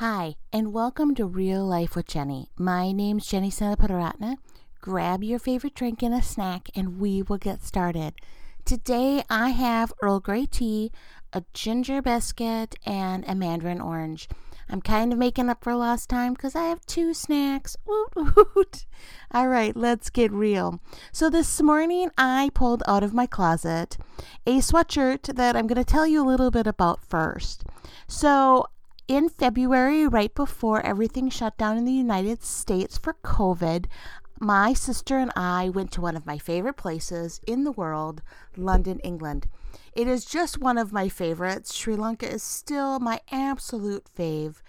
Hi, and welcome to Real Life with Jenny. My name's Jenny Sanaparatna. Grab your favorite drink and a snack, and we will get started. Today I have Earl Grey tea, a ginger biscuit, and a mandarin orange. I'm kind of making up for lost time because I have two snacks. Woot woot. All right, let's get real. So, this morning I pulled out of my closet a sweatshirt that I'm going to tell you a little bit about first. So, in February, right before everything shut down in the United States for COVID, my sister and I went to one of my favorite places in the world, London, England. It is just one of my favorites. Sri Lanka is still my absolute fave.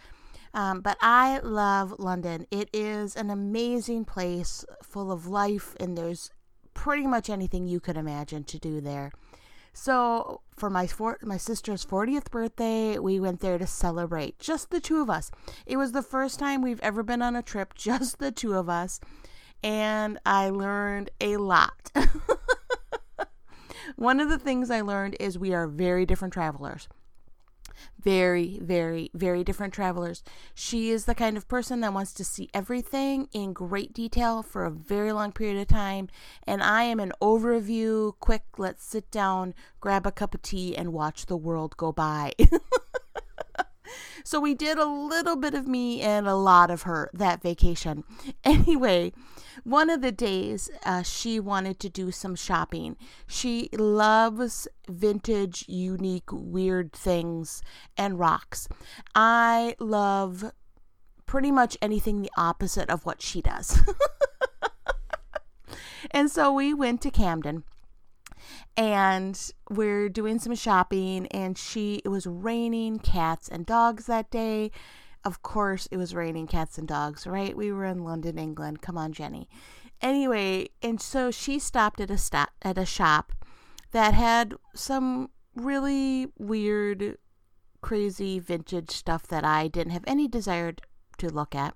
Um, but I love London. It is an amazing place full of life, and there's pretty much anything you could imagine to do there. So for my for- my sister's 40th birthday, we went there to celebrate, just the two of us. It was the first time we've ever been on a trip, just the two of us, and I learned a lot. One of the things I learned is we are very different travelers very, very, very different travelers. She is the kind of person that wants to see everything in great detail for a very long period of time. And I am an overview, quick, let's sit down, grab a cup of tea, and watch the world go by. so we did a little bit of me and a lot of her that vacation. Anyway, one of the days uh, she wanted to do some shopping. She loves vintage, unique, weird things and rocks. I love pretty much anything the opposite of what she does. and so we went to Camden and we're doing some shopping and she it was raining cats and dogs that day. Of course it was raining cats and dogs right? We were in london england. Come on jenny. Anyway and so she stopped at a stop at a shop that had some really weird crazy vintage stuff that i didn't have any desire to look at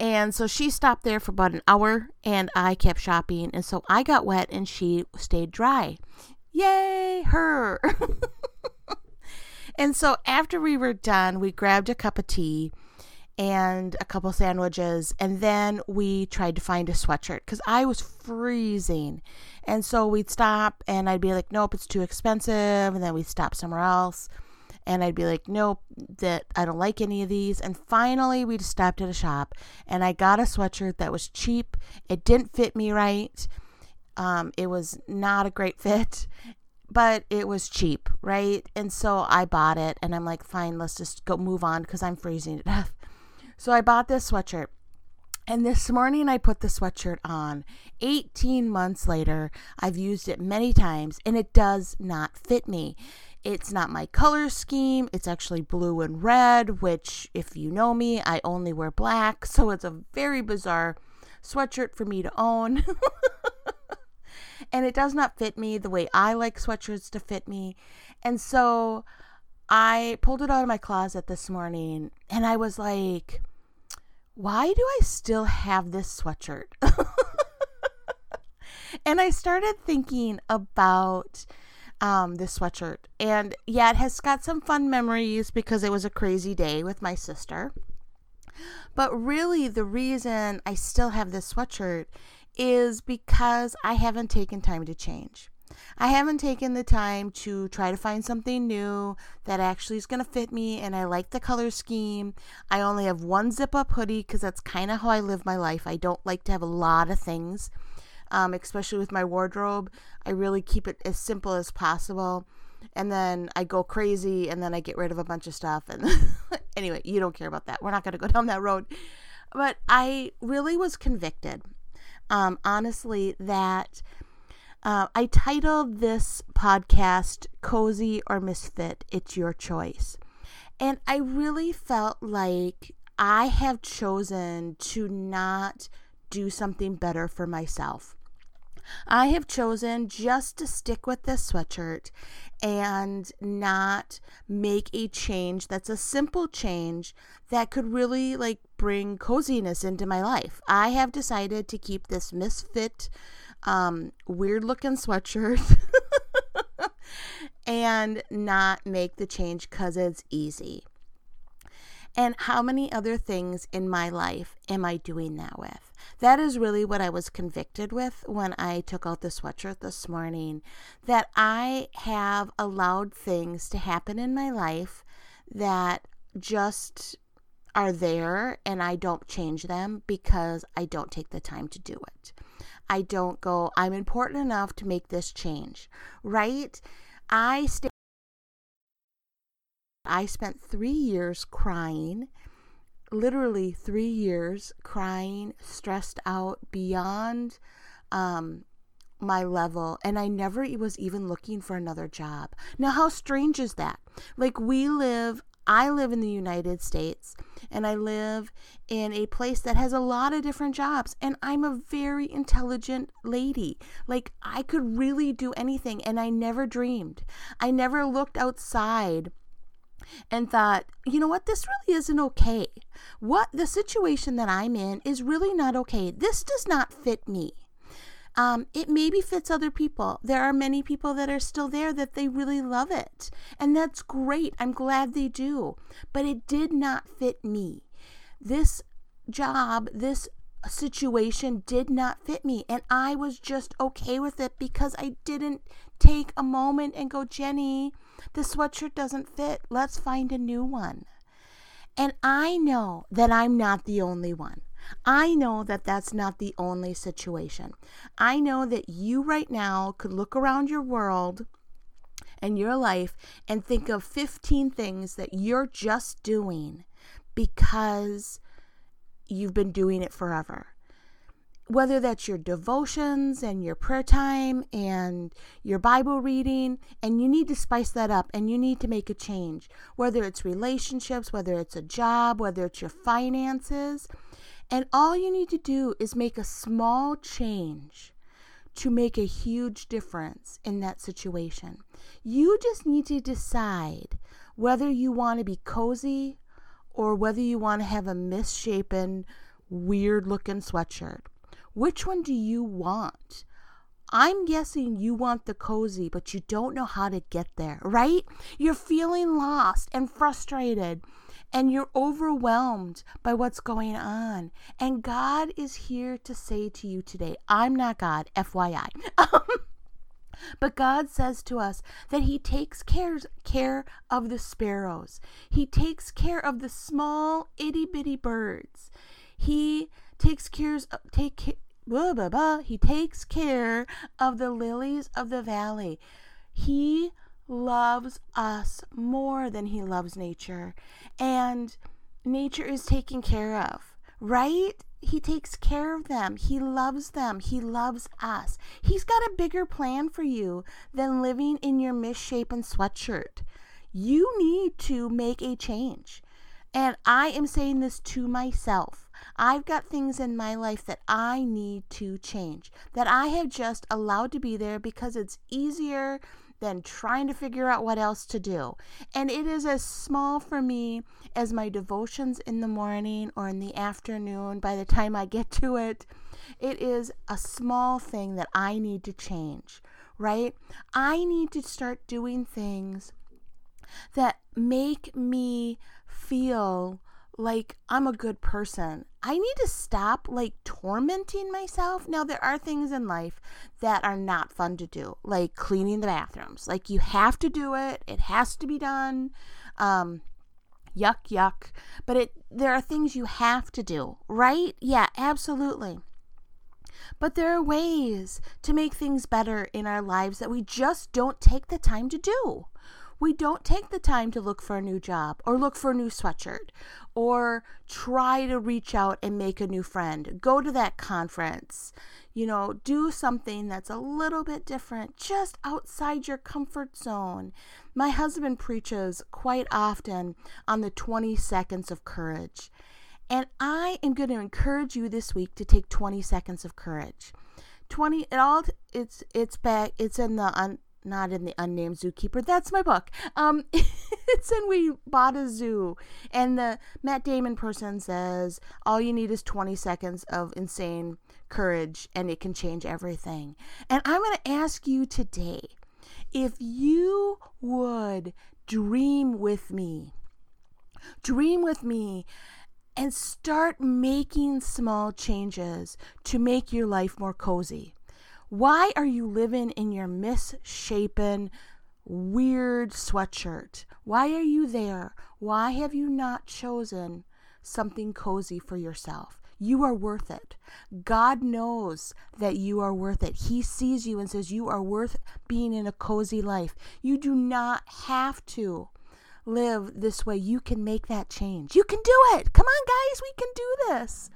and so she stopped there for about an hour and I kept shopping. And so I got wet and she stayed dry. Yay, her. and so after we were done, we grabbed a cup of tea and a couple sandwiches. And then we tried to find a sweatshirt because I was freezing. And so we'd stop and I'd be like, nope, it's too expensive. And then we'd stop somewhere else and I'd be like, nope, that I don't like any of these. And finally, we just stopped at a shop and I got a sweatshirt that was cheap. It didn't fit me right. Um, it was not a great fit, but it was cheap, right? And so I bought it and I'm like, fine, let's just go move on because I'm freezing to death. So I bought this sweatshirt. And this morning I put the sweatshirt on. 18 months later, I've used it many times and it does not fit me. It's not my color scheme. It's actually blue and red, which, if you know me, I only wear black. So it's a very bizarre sweatshirt for me to own. and it does not fit me the way I like sweatshirts to fit me. And so I pulled it out of my closet this morning and I was like, why do I still have this sweatshirt? and I started thinking about um, this sweatshirt. And yeah, it has got some fun memories because it was a crazy day with my sister. But really, the reason I still have this sweatshirt is because I haven't taken time to change. I haven't taken the time to try to find something new that actually is going to fit me and I like the color scheme. I only have one zip up hoodie because that's kind of how I live my life. I don't like to have a lot of things um, especially with my wardrobe. I really keep it as simple as possible. And then I go crazy and then I get rid of a bunch of stuff. And anyway, you don't care about that. We're not going to go down that road. But I really was convicted, um, honestly, that uh, I titled this podcast Cozy or Misfit. It's your choice. And I really felt like I have chosen to not do something better for myself. I have chosen just to stick with this sweatshirt and not make a change that's a simple change that could really like bring coziness into my life. I have decided to keep this misfit um, weird looking sweatshirt and not make the change because it's easy. And how many other things in my life am I doing that with? That is really what I was convicted with when I took out the sweatshirt this morning. That I have allowed things to happen in my life that just are there and I don't change them because I don't take the time to do it. I don't go, I'm important enough to make this change, right? I stay. I spent three years crying, literally three years crying, stressed out beyond um, my level, and I never was even looking for another job. Now, how strange is that? Like, we live I live in the United States and I live in a place that has a lot of different jobs and I'm a very intelligent lady. Like I could really do anything and I never dreamed. I never looked outside and thought, you know what, this really isn't okay. What the situation that I'm in is really not okay. This does not fit me. Um, it maybe fits other people. There are many people that are still there that they really love it. And that's great. I'm glad they do. But it did not fit me. This job, this situation did not fit me. And I was just okay with it because I didn't take a moment and go, Jenny, the sweatshirt doesn't fit. Let's find a new one. And I know that I'm not the only one. I know that that's not the only situation. I know that you right now could look around your world and your life and think of 15 things that you're just doing because you've been doing it forever whether that's your devotions and your prayer time and your Bible reading, and you need to spice that up and you need to make a change. Whether it's relationships, whether it's a job, whether it's your finances. And all you need to do is make a small change to make a huge difference in that situation. You just need to decide whether you want to be cozy or whether you want to have a misshapen, weird looking sweatshirt. Which one do you want? I'm guessing you want the cozy, but you don't know how to get there, right? You're feeling lost and frustrated and you're overwhelmed by what's going on. And God is here to say to you today, I'm not God, FYI. Um, But God says to us that He takes care, care of the sparrows. He takes care of the small itty bitty birds. He takes cares uh, take blah, blah, blah. he takes care of the lilies of the valley. He loves us more than he loves nature. And nature is taken care of, right? He takes care of them. He loves them. He loves us. He's got a bigger plan for you than living in your misshapen sweatshirt. You need to make a change. And I am saying this to myself. I've got things in my life that I need to change, that I have just allowed to be there because it's easier than trying to figure out what else to do. And it is as small for me as my devotions in the morning or in the afternoon by the time I get to it. It is a small thing that I need to change, right? I need to start doing things that make me feel like I'm a good person. I need to stop like tormenting myself. Now, there are things in life that are not fun to do, like cleaning the bathrooms. Like, you have to do it, it has to be done. Um, yuck, yuck. But it, there are things you have to do, right? Yeah, absolutely. But there are ways to make things better in our lives that we just don't take the time to do we don't take the time to look for a new job or look for a new sweatshirt or try to reach out and make a new friend. Go to that conference. You know, do something that's a little bit different, just outside your comfort zone. My husband preaches quite often on the 20 seconds of courage. And I am going to encourage you this week to take 20 seconds of courage. 20 it all it's it's back it's in the not in the unnamed zookeeper. That's my book. Um it's in we bought a zoo. And the matt damon person says all you need is 20 seconds of insane courage and it can change everything. And i'm going to ask you today if you would dream with me Dream with me and start making small changes to make your life more cozy. Why are you living in your misshapen, weird sweatshirt? Why are you there? Why have you not chosen something cozy for yourself? You are worth it. God knows that you are worth it. He sees you and says you are worth being in a cozy life. You do not have to live this way. You can make that change. You can do it. Come on, guys, we can do this.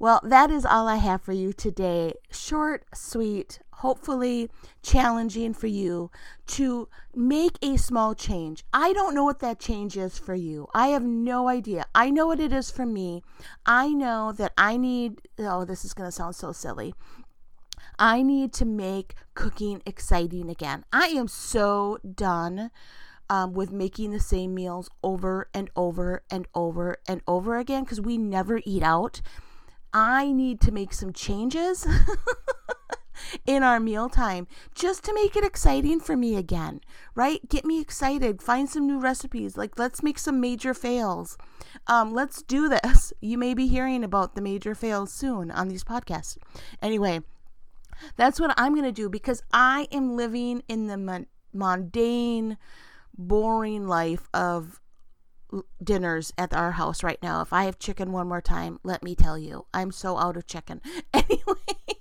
Well, that is all I have for you today. Short, sweet, hopefully challenging for you to make a small change. I don't know what that change is for you. I have no idea. I know what it is for me. I know that I need, oh, this is going to sound so silly. I need to make cooking exciting again. I am so done um, with making the same meals over and over and over and over again because we never eat out. I need to make some changes in our mealtime just to make it exciting for me again, right? Get me excited. Find some new recipes. Like, let's make some major fails. Um, let's do this. You may be hearing about the major fails soon on these podcasts. Anyway, that's what I'm going to do because I am living in the mundane, boring life of dinners at our house right now. If I have chicken one more time, let me tell you, I'm so out of chicken. Anyway,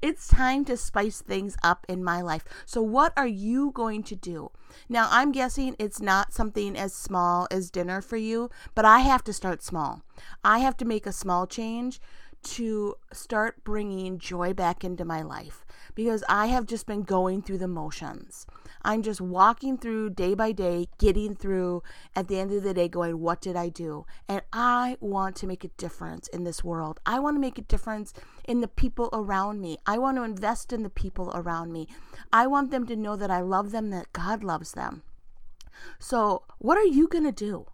it's time to spice things up in my life. So, what are you going to do? Now, I'm guessing it's not something as small as dinner for you, but I have to start small. I have to make a small change to start bringing joy back into my life because I have just been going through the motions. I'm just walking through day by day, getting through at the end of the day, going, What did I do? And I want to make a difference in this world. I want to make a difference in the people around me. I want to invest in the people around me. I want them to know that I love them, that God loves them. So, what are you going to do?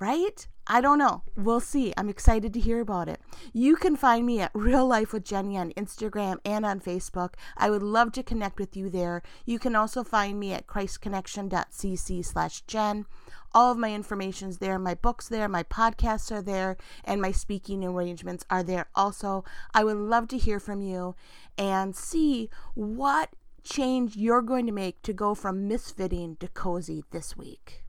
Right? I don't know. We'll see. I'm excited to hear about it. You can find me at Real Life with Jenny on Instagram and on Facebook. I would love to connect with you there. You can also find me at christconnection.cc slash Jen. All of my information's there. My books there. My podcasts are there. And my speaking arrangements are there also. I would love to hear from you and see what change you're going to make to go from misfitting to cozy this week.